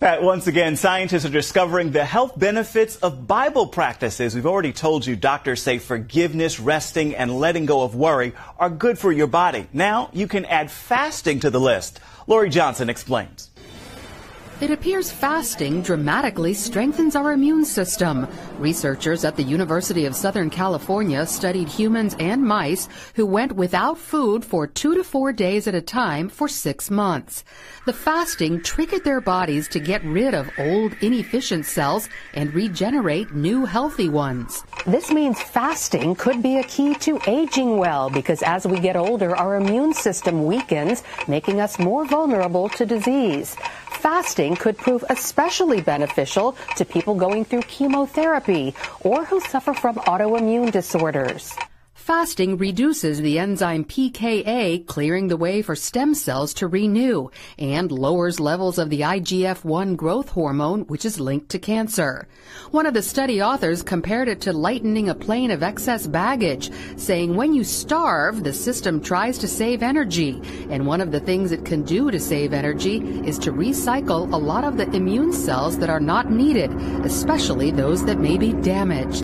Pat, once again, scientists are discovering the health benefits of Bible practices. We've already told you doctors say forgiveness, resting, and letting go of worry are good for your body. Now you can add fasting to the list. Lori Johnson explains. It appears fasting dramatically strengthens our immune system. Researchers at the University of Southern California studied humans and mice who went without food for two to four days at a time for six months. The fasting triggered their bodies to get rid of old, inefficient cells and regenerate new, healthy ones. This means fasting could be a key to aging well because as we get older, our immune system weakens, making us more vulnerable to disease fasting could prove especially beneficial to people going through chemotherapy or who suffer from autoimmune disorders. Fasting reduces the enzyme PKA, clearing the way for stem cells to renew, and lowers levels of the IGF-1 growth hormone, which is linked to cancer. One of the study authors compared it to lightening a plane of excess baggage, saying when you starve, the system tries to save energy, and one of the things it can do to save energy is to recycle a lot of the immune cells that are not needed, especially those that may be damaged.